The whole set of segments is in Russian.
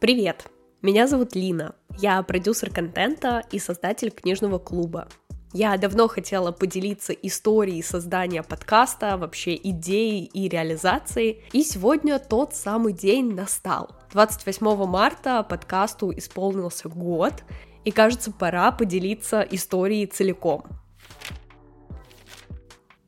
Привет! Меня зовут Лина. Я продюсер контента и создатель книжного клуба. Я давно хотела поделиться историей создания подкаста, вообще идеей и реализацией, и сегодня тот самый день настал. 28 марта подкасту исполнился год, и кажется, пора поделиться историей целиком.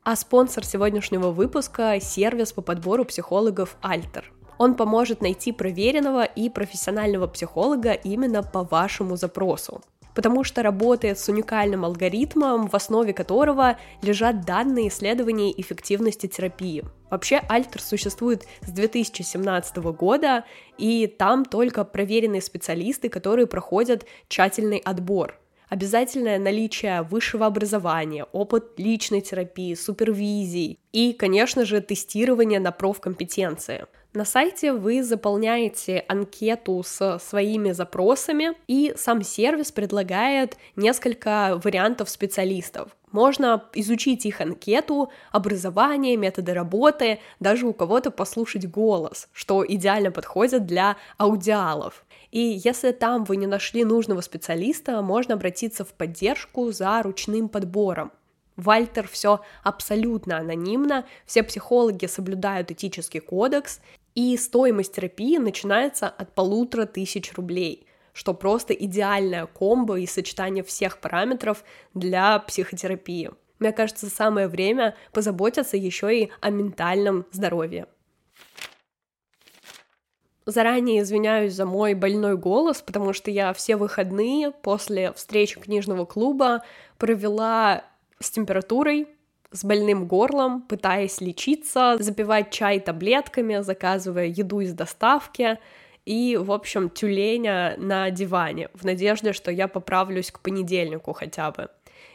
А спонсор сегодняшнего выпуска — сервис по подбору психологов Альтер. Он поможет найти проверенного и профессионального психолога именно по вашему запросу потому что работает с уникальным алгоритмом, в основе которого лежат данные исследований эффективности терапии. Вообще Альтер существует с 2017 года, и там только проверенные специалисты, которые проходят тщательный отбор. Обязательное наличие высшего образования, опыт личной терапии, супервизий и, конечно же, тестирование на профкомпетенции. На сайте вы заполняете анкету с своими запросами, и сам сервис предлагает несколько вариантов специалистов. Можно изучить их анкету, образование, методы работы, даже у кого-то послушать голос, что идеально подходит для аудиалов. И если там вы не нашли нужного специалиста, можно обратиться в поддержку за ручным подбором. Вальтер все абсолютно анонимно, все психологи соблюдают этический кодекс, и стоимость терапии начинается от полутора тысяч рублей, что просто идеальная комбо и сочетание всех параметров для психотерапии. Мне кажется, самое время позаботиться еще и о ментальном здоровье. Заранее извиняюсь за мой больной голос, потому что я все выходные после встречи книжного клуба провела с температурой, с больным горлом, пытаясь лечиться, запивать чай таблетками, заказывая еду из доставки и, в общем, тюленя на диване, в надежде, что я поправлюсь к понедельнику хотя бы.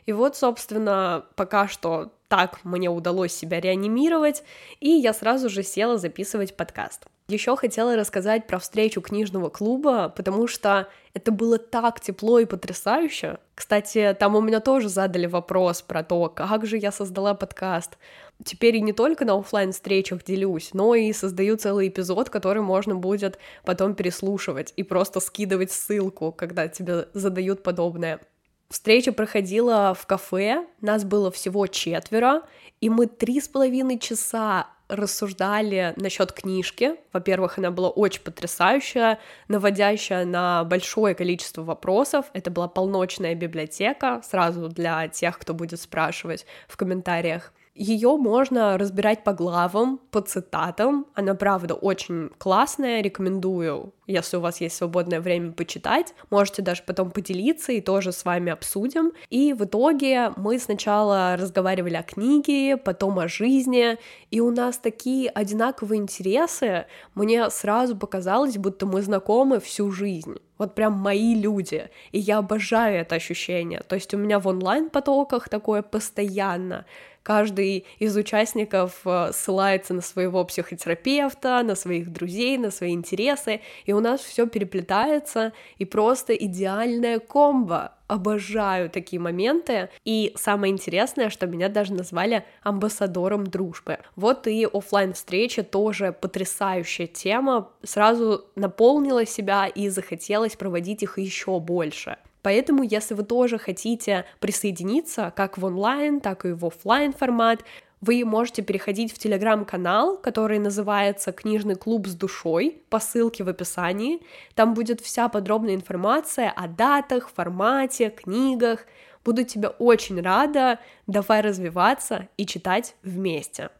И вот, собственно, пока что так мне удалось себя реанимировать, и я сразу же села записывать подкаст. Еще хотела рассказать про встречу книжного клуба, потому что это было так тепло и потрясающе. Кстати, там у меня тоже задали вопрос про то, как же я создала подкаст. Теперь и не только на офлайн встречах делюсь, но и создаю целый эпизод, который можно будет потом переслушивать и просто скидывать ссылку, когда тебе задают подобное. Встреча проходила в кафе, нас было всего четверо, и мы три с половиной часа рассуждали насчет книжки. Во-первых, она была очень потрясающая, наводящая на большое количество вопросов. Это была полночная библиотека, сразу для тех, кто будет спрашивать в комментариях. Ее можно разбирать по главам, по цитатам. Она, правда, очень классная, рекомендую, если у вас есть свободное время почитать. Можете даже потом поделиться и тоже с вами обсудим. И в итоге мы сначала разговаривали о книге, потом о жизни, и у нас такие одинаковые интересы. Мне сразу показалось, будто мы знакомы всю жизнь вот прям мои люди, и я обожаю это ощущение. То есть у меня в онлайн-потоках такое постоянно, каждый из участников э, ссылается на своего психотерапевта, на своих друзей, на свои интересы, и у нас все переплетается, и просто идеальная комбо. Обожаю такие моменты. И самое интересное, что меня даже назвали амбассадором дружбы. Вот и офлайн встреча тоже потрясающая тема. Сразу наполнила себя и захотелось проводить их еще больше. Поэтому, если вы тоже хотите присоединиться как в онлайн, так и в офлайн формат, вы можете переходить в телеграм-канал, который называется «Книжный клуб с душой» по ссылке в описании. Там будет вся подробная информация о датах, формате, книгах. Буду тебе очень рада. Давай развиваться и читать вместе.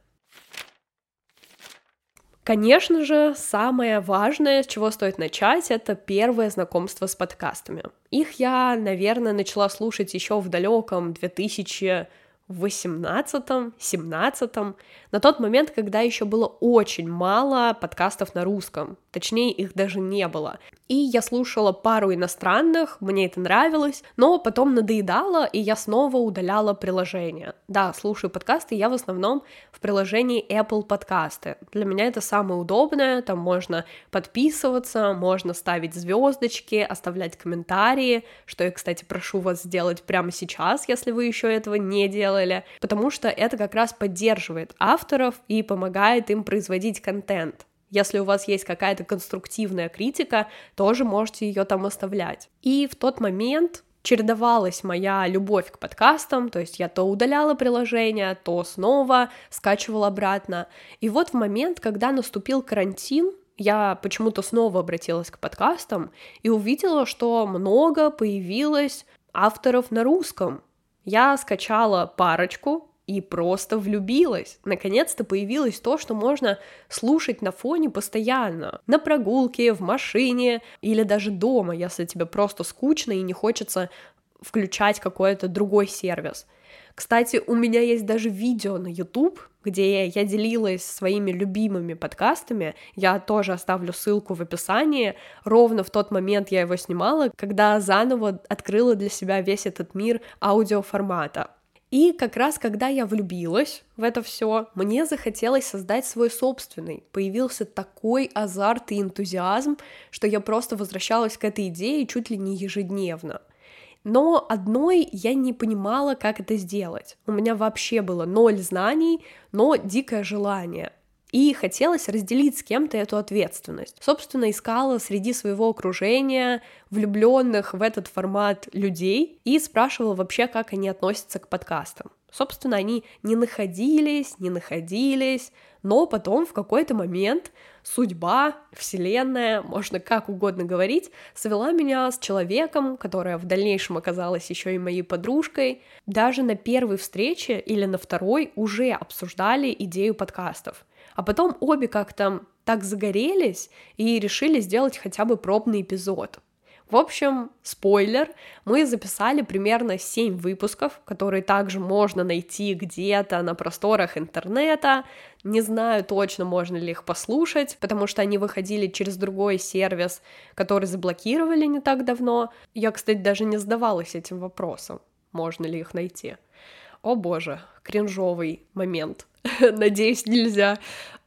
Конечно же, самое важное, с чего стоит начать, это первое знакомство с подкастами. Их я, наверное, начала слушать еще в далеком 2000 в 18-17, на тот момент, когда еще было очень мало подкастов на русском, точнее их даже не было. И я слушала пару иностранных, мне это нравилось, но потом надоедало, и я снова удаляла приложение. Да, слушаю подкасты я в основном в приложении Apple подкасты. Для меня это самое удобное, там можно подписываться, можно ставить звездочки, оставлять комментарии, что я, кстати, прошу вас сделать прямо сейчас, если вы еще этого не делали делали, потому что это как раз поддерживает авторов и помогает им производить контент. Если у вас есть какая-то конструктивная критика, тоже можете ее там оставлять. И в тот момент чередовалась моя любовь к подкастам, то есть я то удаляла приложение, то снова скачивала обратно. И вот в момент, когда наступил карантин, я почему-то снова обратилась к подкастам и увидела, что много появилось авторов на русском. Я скачала парочку, и просто влюбилась. Наконец-то появилось то, что можно слушать на фоне постоянно. На прогулке, в машине или даже дома, если тебе просто скучно и не хочется включать какой-то другой сервис. Кстати, у меня есть даже видео на YouTube, где я делилась своими любимыми подкастами. Я тоже оставлю ссылку в описании. Ровно в тот момент я его снимала, когда заново открыла для себя весь этот мир аудиоформата. И как раз когда я влюбилась в это все, мне захотелось создать свой собственный. Появился такой азарт и энтузиазм, что я просто возвращалась к этой идее чуть ли не ежедневно. Но одной я не понимала, как это сделать. У меня вообще было ноль знаний, но дикое желание и хотелось разделить с кем-то эту ответственность. Собственно, искала среди своего окружения влюбленных в этот формат людей и спрашивала вообще, как они относятся к подкастам. Собственно, они не находились, не находились, но потом в какой-то момент судьба, вселенная, можно как угодно говорить, свела меня с человеком, которая в дальнейшем оказалась еще и моей подружкой. Даже на первой встрече или на второй уже обсуждали идею подкастов. А потом обе как-то так загорелись и решили сделать хотя бы пробный эпизод. В общем, спойлер, мы записали примерно 7 выпусков, которые также можно найти где-то на просторах интернета. Не знаю точно, можно ли их послушать, потому что они выходили через другой сервис, который заблокировали не так давно. Я, кстати, даже не задавалась этим вопросом, можно ли их найти. О боже, кринжовый момент. Надеюсь, нельзя.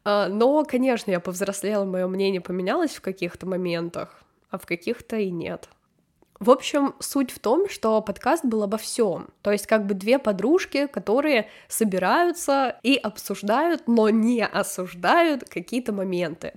А, но, конечно, я повзрослела, мое мнение поменялось в каких-то моментах, а в каких-то и нет. В общем, суть в том, что подкаст был обо всем. То есть как бы две подружки, которые собираются и обсуждают, но не осуждают какие-то моменты.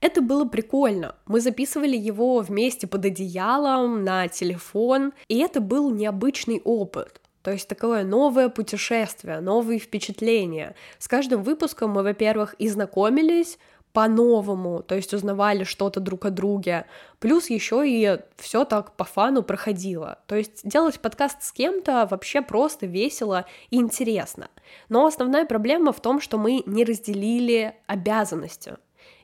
Это было прикольно. Мы записывали его вместе под одеялом, на телефон, и это был необычный опыт. То есть такое новое путешествие, новые впечатления. С каждым выпуском мы, во-первых, и знакомились по-новому, то есть узнавали что-то друг о друге, плюс еще и все так по фану проходило. То есть делать подкаст с кем-то вообще просто весело и интересно. Но основная проблема в том, что мы не разделили обязанности.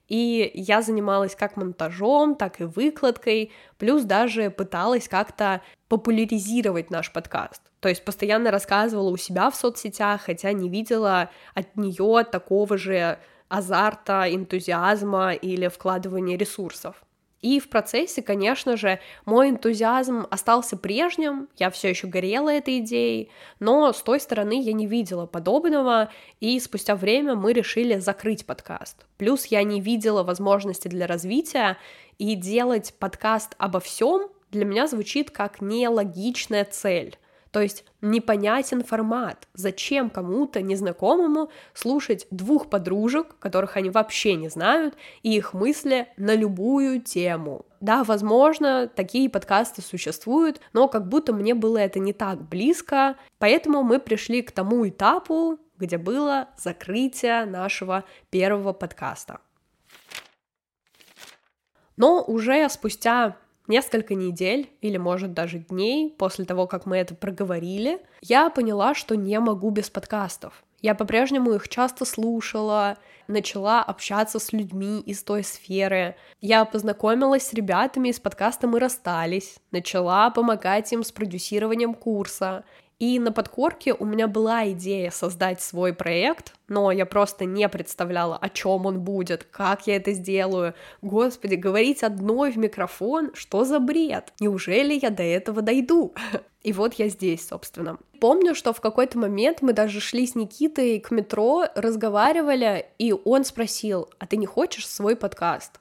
И я занималась как монтажом, так и выкладкой, плюс даже пыталась как-то популяризировать наш подкаст. То есть постоянно рассказывала у себя в соцсетях, хотя не видела от нее такого же азарта, энтузиазма или вкладывания ресурсов. И в процессе, конечно же, мой энтузиазм остался прежним, я все еще горела этой идеей, но с той стороны я не видела подобного, и спустя время мы решили закрыть подкаст. Плюс я не видела возможности для развития, и делать подкаст обо всем для меня звучит как нелогичная цель. То есть непонятен формат. Зачем кому-то незнакомому слушать двух подружек, которых они вообще не знают, и их мысли на любую тему? Да, возможно, такие подкасты существуют, но как будто мне было это не так близко, поэтому мы пришли к тому этапу, где было закрытие нашего первого подкаста. Но уже спустя несколько недель или, может, даже дней после того, как мы это проговорили, я поняла, что не могу без подкастов. Я по-прежнему их часто слушала, начала общаться с людьми из той сферы. Я познакомилась с ребятами из подкаста «Мы расстались», начала помогать им с продюсированием курса. И на подкорке у меня была идея создать свой проект, но я просто не представляла, о чем он будет, как я это сделаю. Господи, говорить одной в микрофон, что за бред? Неужели я до этого дойду? И вот я здесь, собственно. Помню, что в какой-то момент мы даже шли с Никитой к метро, разговаривали, и он спросил, а ты не хочешь свой подкаст?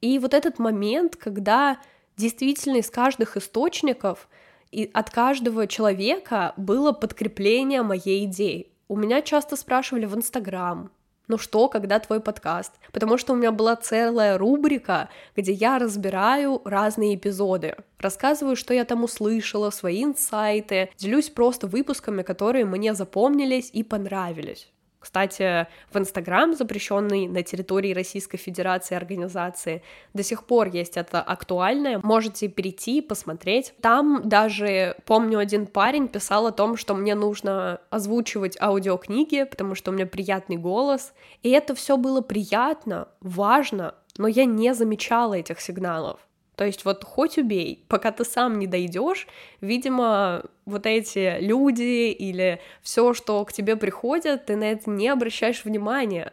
И вот этот момент, когда действительно из каждых источников и от каждого человека было подкрепление моей идеи. У меня часто спрашивали в Инстаграм, ну что, когда твой подкаст? Потому что у меня была целая рубрика, где я разбираю разные эпизоды, рассказываю, что я там услышала, свои инсайты, делюсь просто выпусками, которые мне запомнились и понравились. Кстати, в Инстаграм, запрещенный на территории Российской Федерации организации, до сих пор есть это актуальное. Можете перейти, посмотреть. Там даже, помню, один парень писал о том, что мне нужно озвучивать аудиокниги, потому что у меня приятный голос. И это все было приятно, важно, но я не замечала этих сигналов. То есть вот хоть убей, пока ты сам не дойдешь, видимо, вот эти люди или все, что к тебе приходит, ты на это не обращаешь внимания.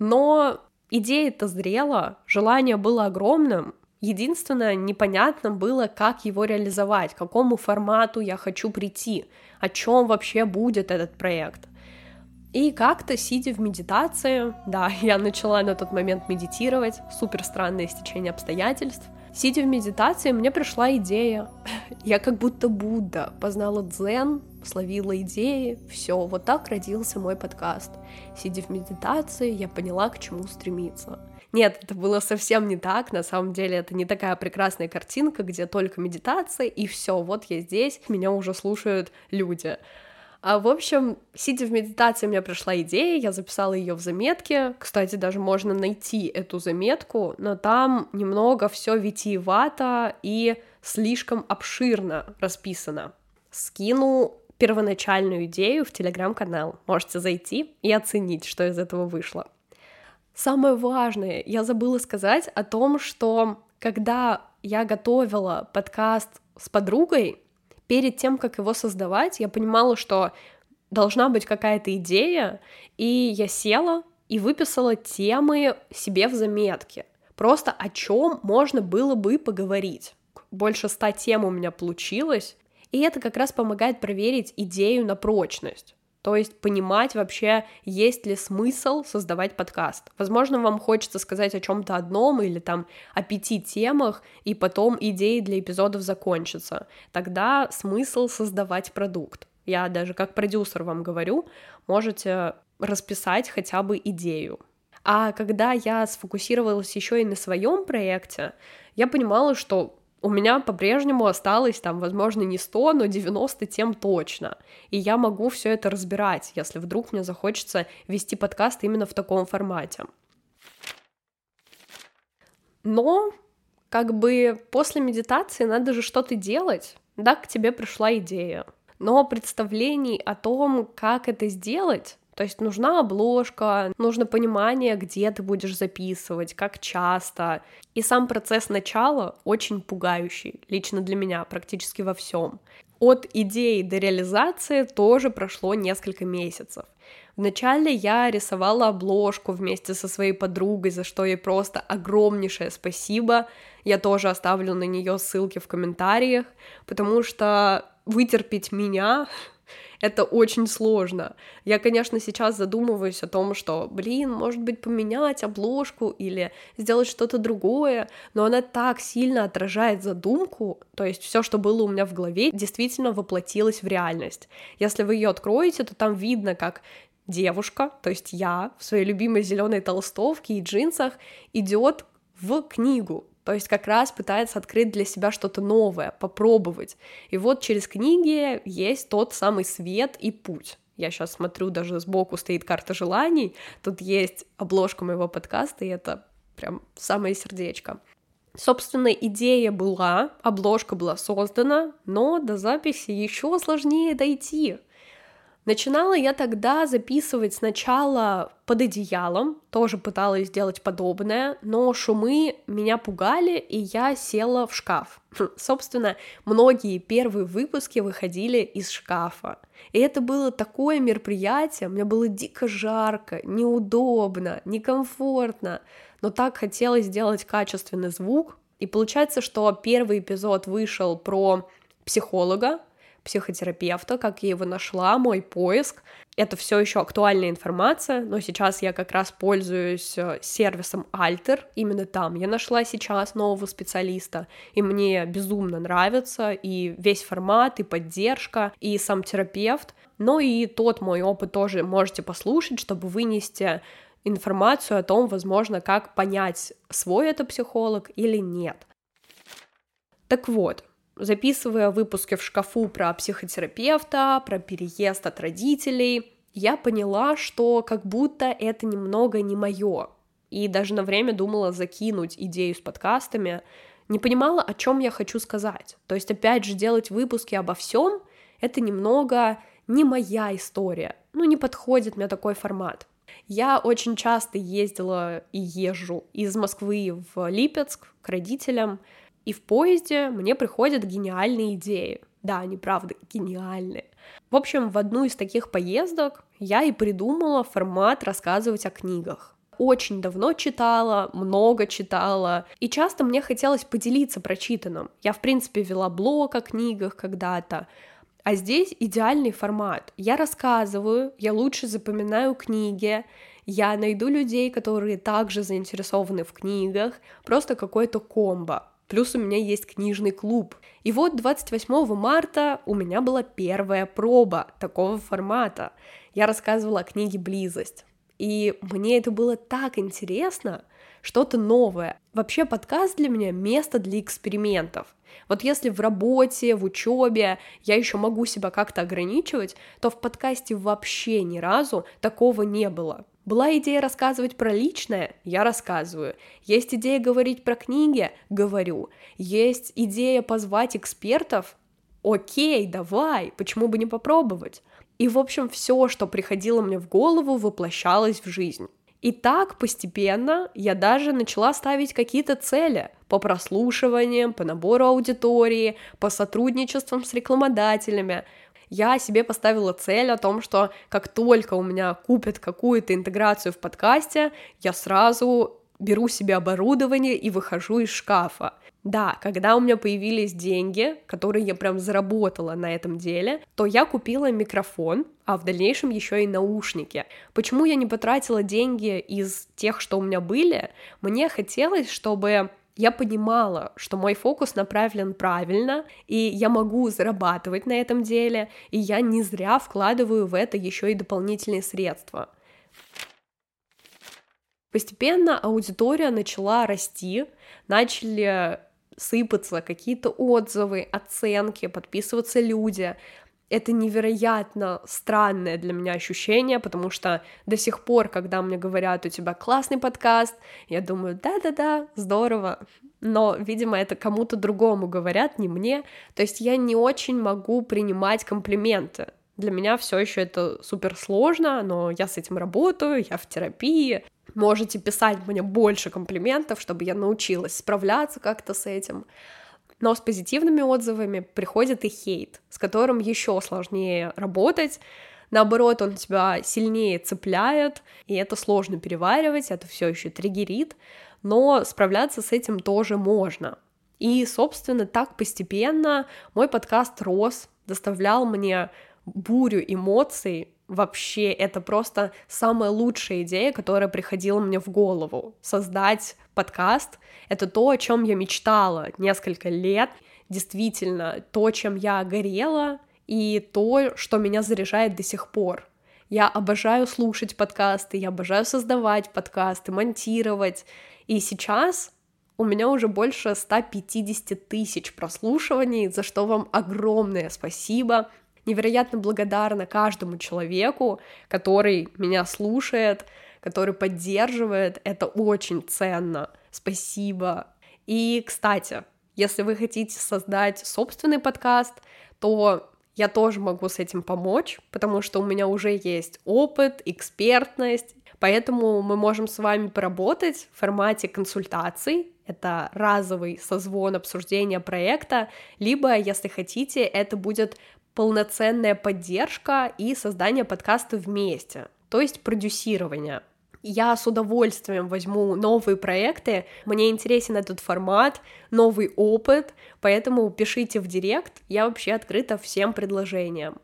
Но идея-то зрела, желание было огромным, Единственное, непонятно было, как его реализовать, к какому формату я хочу прийти, о чем вообще будет этот проект. И как-то, сидя в медитации, да, я начала на тот момент медитировать, супер странное стечение обстоятельств — Сидя в медитации, мне пришла идея. Я как будто Будда познала дзен, словила идеи, все, вот так родился мой подкаст. Сидя в медитации, я поняла, к чему стремиться. Нет, это было совсем не так, на самом деле это не такая прекрасная картинка, где только медитация, и все, вот я здесь, меня уже слушают люди. А, в общем, сидя в медитации, у меня пришла идея, я записала ее в заметке. Кстати, даже можно найти эту заметку, но там немного все витиевато и слишком обширно расписано. Скину первоначальную идею в телеграм-канал. Можете зайти и оценить, что из этого вышло. Самое важное, я забыла сказать о том, что когда я готовила подкаст с подругой, перед тем, как его создавать, я понимала, что должна быть какая-то идея, и я села и выписала темы себе в заметке. Просто о чем можно было бы поговорить. Больше ста тем у меня получилось, и это как раз помогает проверить идею на прочность. То есть понимать вообще, есть ли смысл создавать подкаст. Возможно, вам хочется сказать о чем-то одном или там о пяти темах, и потом идеи для эпизодов закончатся. Тогда смысл создавать продукт. Я даже как продюсер вам говорю, можете расписать хотя бы идею. А когда я сфокусировалась еще и на своем проекте, я понимала, что у меня по-прежнему осталось там, возможно, не 100, но 90 тем точно. И я могу все это разбирать, если вдруг мне захочется вести подкаст именно в таком формате. Но как бы после медитации надо же что-то делать. Да, к тебе пришла идея. Но представлений о том, как это сделать, то есть нужна обложка, нужно понимание, где ты будешь записывать, как часто. И сам процесс начала очень пугающий, лично для меня, практически во всем. От идеи до реализации тоже прошло несколько месяцев. Вначале я рисовала обложку вместе со своей подругой, за что ей просто огромнейшее спасибо. Я тоже оставлю на нее ссылки в комментариях, потому что вытерпеть меня это очень сложно. Я, конечно, сейчас задумываюсь о том, что, блин, может быть, поменять обложку или сделать что-то другое, но она так сильно отражает задумку, то есть все, что было у меня в голове, действительно воплотилось в реальность. Если вы ее откроете, то там видно, как девушка, то есть я в своей любимой зеленой толстовке и джинсах идет в книгу, то есть как раз пытается открыть для себя что-то новое, попробовать. И вот через книги есть тот самый свет и путь. Я сейчас смотрю, даже сбоку стоит карта желаний, тут есть обложка моего подкаста, и это прям самое сердечко. Собственно, идея была, обложка была создана, но до записи еще сложнее дойти. Начинала я тогда записывать сначала под одеялом, тоже пыталась сделать подобное, но шумы меня пугали, и я села в шкаф. Собственно, многие первые выпуски выходили из шкафа. И это было такое мероприятие, мне было дико жарко, неудобно, некомфортно, но так хотелось сделать качественный звук. И получается, что первый эпизод вышел про психолога, психотерапевта, как я его нашла, мой поиск. Это все еще актуальная информация, но сейчас я как раз пользуюсь э, сервисом Alter, именно там я нашла сейчас нового специалиста, и мне безумно нравится и весь формат, и поддержка, и сам терапевт, но и тот мой опыт тоже можете послушать, чтобы вынести информацию о том, возможно, как понять, свой это психолог или нет. Так вот, записывая выпуски в шкафу про психотерапевта, про переезд от родителей, я поняла, что как будто это немного не мое. И даже на время думала закинуть идею с подкастами, не понимала, о чем я хочу сказать. То есть, опять же, делать выпуски обо всем это немного не моя история. Ну, не подходит мне такой формат. Я очень часто ездила и езжу из Москвы в Липецк к родителям, и в поезде мне приходят гениальные идеи. Да, они правда гениальные. В общем, в одну из таких поездок я и придумала формат рассказывать о книгах. Очень давно читала, много читала, и часто мне хотелось поделиться прочитанным. Я, в принципе, вела блог о книгах когда-то, а здесь идеальный формат. Я рассказываю, я лучше запоминаю книги, я найду людей, которые также заинтересованы в книгах, просто какой-то комбо. Плюс у меня есть книжный клуб. И вот 28 марта у меня была первая проба такого формата. Я рассказывала о книге «Близость». И мне это было так интересно, что-то новое. Вообще подкаст для меня место для экспериментов. Вот если в работе, в учебе я еще могу себя как-то ограничивать, то в подкасте вообще ни разу такого не было. Была идея рассказывать про личное? Я рассказываю. Есть идея говорить про книги? Говорю. Есть идея позвать экспертов? Окей, давай, почему бы не попробовать? И, в общем, все, что приходило мне в голову, воплощалось в жизнь. И так постепенно я даже начала ставить какие-то цели по прослушиваниям, по набору аудитории, по сотрудничествам с рекламодателями. Я себе поставила цель о том, что как только у меня купят какую-то интеграцию в подкасте, я сразу беру себе оборудование и выхожу из шкафа. Да, когда у меня появились деньги, которые я прям заработала на этом деле, то я купила микрофон, а в дальнейшем еще и наушники. Почему я не потратила деньги из тех, что у меня были? Мне хотелось, чтобы я понимала, что мой фокус направлен правильно, и я могу зарабатывать на этом деле, и я не зря вкладываю в это еще и дополнительные средства. Постепенно аудитория начала расти, начали сыпаться какие-то отзывы, оценки, подписываться люди. Это невероятно странное для меня ощущение, потому что до сих пор, когда мне говорят, у тебя классный подкаст, я думаю, да-да-да, здорово, но, видимо, это кому-то другому говорят, не мне, то есть я не очень могу принимать комплименты, для меня все еще это супер сложно, но я с этим работаю, я в терапии. Можете писать мне больше комплиментов, чтобы я научилась справляться как-то с этим. Но с позитивными отзывами приходит и хейт, с которым еще сложнее работать. Наоборот, он тебя сильнее цепляет, и это сложно переваривать, это все еще триггерит, но справляться с этим тоже можно. И, собственно, так постепенно мой подкаст рос, доставлял мне бурю эмоций, вообще это просто самая лучшая идея, которая приходила мне в голову. Создать подкаст — это то, о чем я мечтала несколько лет, действительно, то, чем я горела, и то, что меня заряжает до сих пор. Я обожаю слушать подкасты, я обожаю создавать подкасты, монтировать. И сейчас у меня уже больше 150 тысяч прослушиваний, за что вам огромное спасибо невероятно благодарна каждому человеку, который меня слушает, который поддерживает. Это очень ценно. Спасибо. И, кстати, если вы хотите создать собственный подкаст, то я тоже могу с этим помочь, потому что у меня уже есть опыт, экспертность, поэтому мы можем с вами поработать в формате консультаций, это разовый созвон обсуждения проекта, либо, если хотите, это будет полноценная поддержка и создание подкаста вместе, то есть продюсирование. Я с удовольствием возьму новые проекты, мне интересен этот формат, новый опыт, поэтому пишите в директ, я вообще открыта всем предложениям.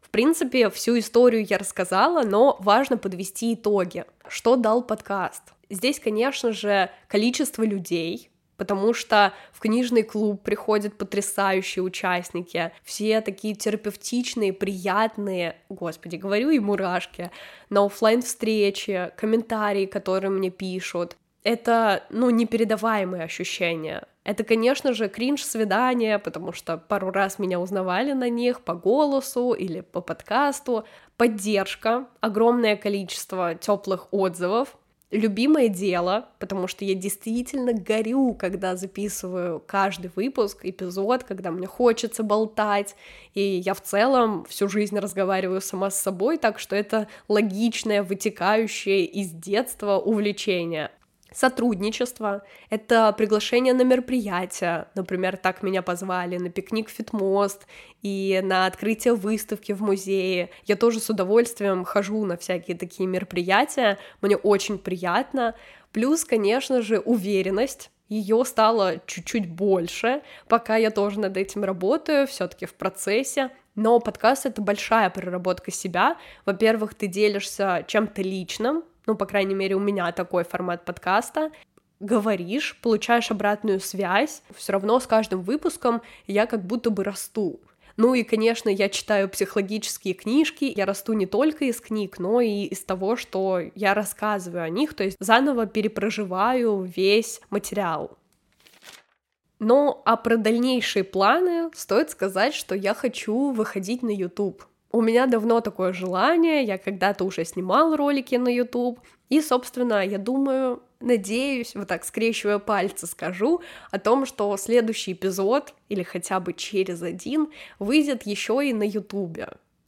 В принципе, всю историю я рассказала, но важно подвести итоги. Что дал подкаст? Здесь, конечно же, количество людей, потому что в книжный клуб приходят потрясающие участники, все такие терапевтичные, приятные, господи, говорю и мурашки, на офлайн встречи комментарии, которые мне пишут. Это, ну, непередаваемые ощущения. Это, конечно же, кринж-свидания, потому что пару раз меня узнавали на них по голосу или по подкасту. Поддержка, огромное количество теплых отзывов, любимое дело, потому что я действительно горю, когда записываю каждый выпуск, эпизод, когда мне хочется болтать, и я в целом всю жизнь разговариваю сама с собой, так что это логичное, вытекающее из детства увлечение. Сотрудничество — это приглашение на мероприятия. Например, так меня позвали на пикник Фитмост и на открытие выставки в музее. Я тоже с удовольствием хожу на всякие такие мероприятия. Мне очень приятно. Плюс, конечно же, уверенность ее стало чуть-чуть больше, пока я тоже над этим работаю, все-таки в процессе. Но подкаст — это большая проработка себя. Во-первых, ты делишься чем-то личным, ну, по крайней мере, у меня такой формат подкаста, говоришь, получаешь обратную связь, все равно с каждым выпуском я как будто бы расту. Ну и, конечно, я читаю психологические книжки, я расту не только из книг, но и из того, что я рассказываю о них, то есть заново перепроживаю весь материал. Но а про дальнейшие планы стоит сказать, что я хочу выходить на YouTube. У меня давно такое желание, я когда-то уже снимал ролики на YouTube, и, собственно, я думаю, надеюсь, вот так скрещивая пальцы скажу о том, что следующий эпизод, или хотя бы через один, выйдет еще и на YouTube.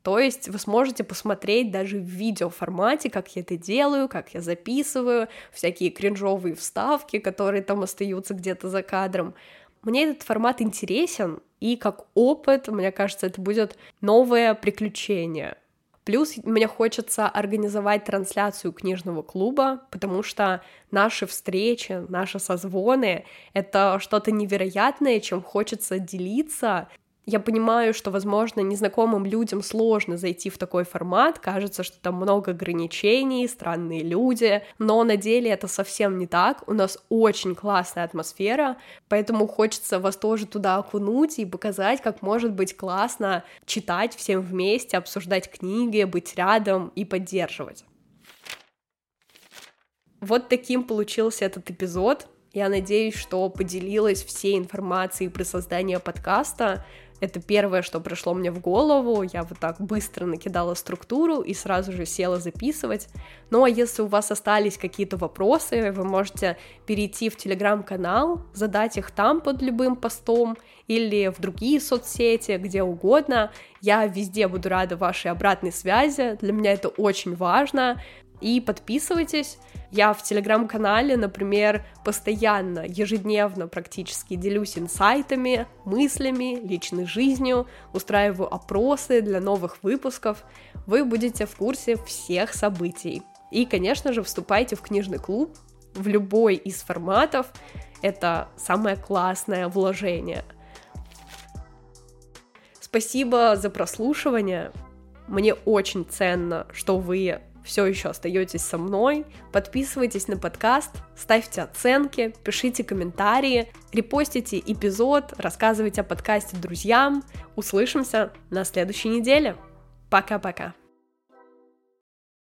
То есть вы сможете посмотреть даже в видеоформате, как я это делаю, как я записываю, всякие кринжовые вставки, которые там остаются где-то за кадром. Мне этот формат интересен, и как опыт, мне кажется, это будет новое приключение. Плюс мне хочется организовать трансляцию книжного клуба, потому что наши встречи, наши созвоны — это что-то невероятное, чем хочется делиться, я понимаю, что, возможно, незнакомым людям сложно зайти в такой формат, кажется, что там много ограничений, странные люди, но на деле это совсем не так, у нас очень классная атмосфера, поэтому хочется вас тоже туда окунуть и показать, как может быть классно читать всем вместе, обсуждать книги, быть рядом и поддерживать. Вот таким получился этот эпизод. Я надеюсь, что поделилась всей информацией при создании подкаста. Это первое, что пришло мне в голову. Я вот так быстро накидала структуру и сразу же села записывать. Ну а если у вас остались какие-то вопросы, вы можете перейти в телеграм-канал, задать их там под любым постом или в другие соцсети, где угодно. Я везде буду рада вашей обратной связи. Для меня это очень важно. И подписывайтесь. Я в телеграм-канале, например, постоянно, ежедневно практически делюсь инсайтами, мыслями, личной жизнью, устраиваю опросы для новых выпусков. Вы будете в курсе всех событий. И, конечно же, вступайте в книжный клуб в любой из форматов. Это самое классное вложение. Спасибо за прослушивание. Мне очень ценно, что вы все еще остаетесь со мной. Подписывайтесь на подкаст, ставьте оценки, пишите комментарии, репостите эпизод, рассказывайте о подкасте друзьям. Услышимся на следующей неделе. Пока-пока.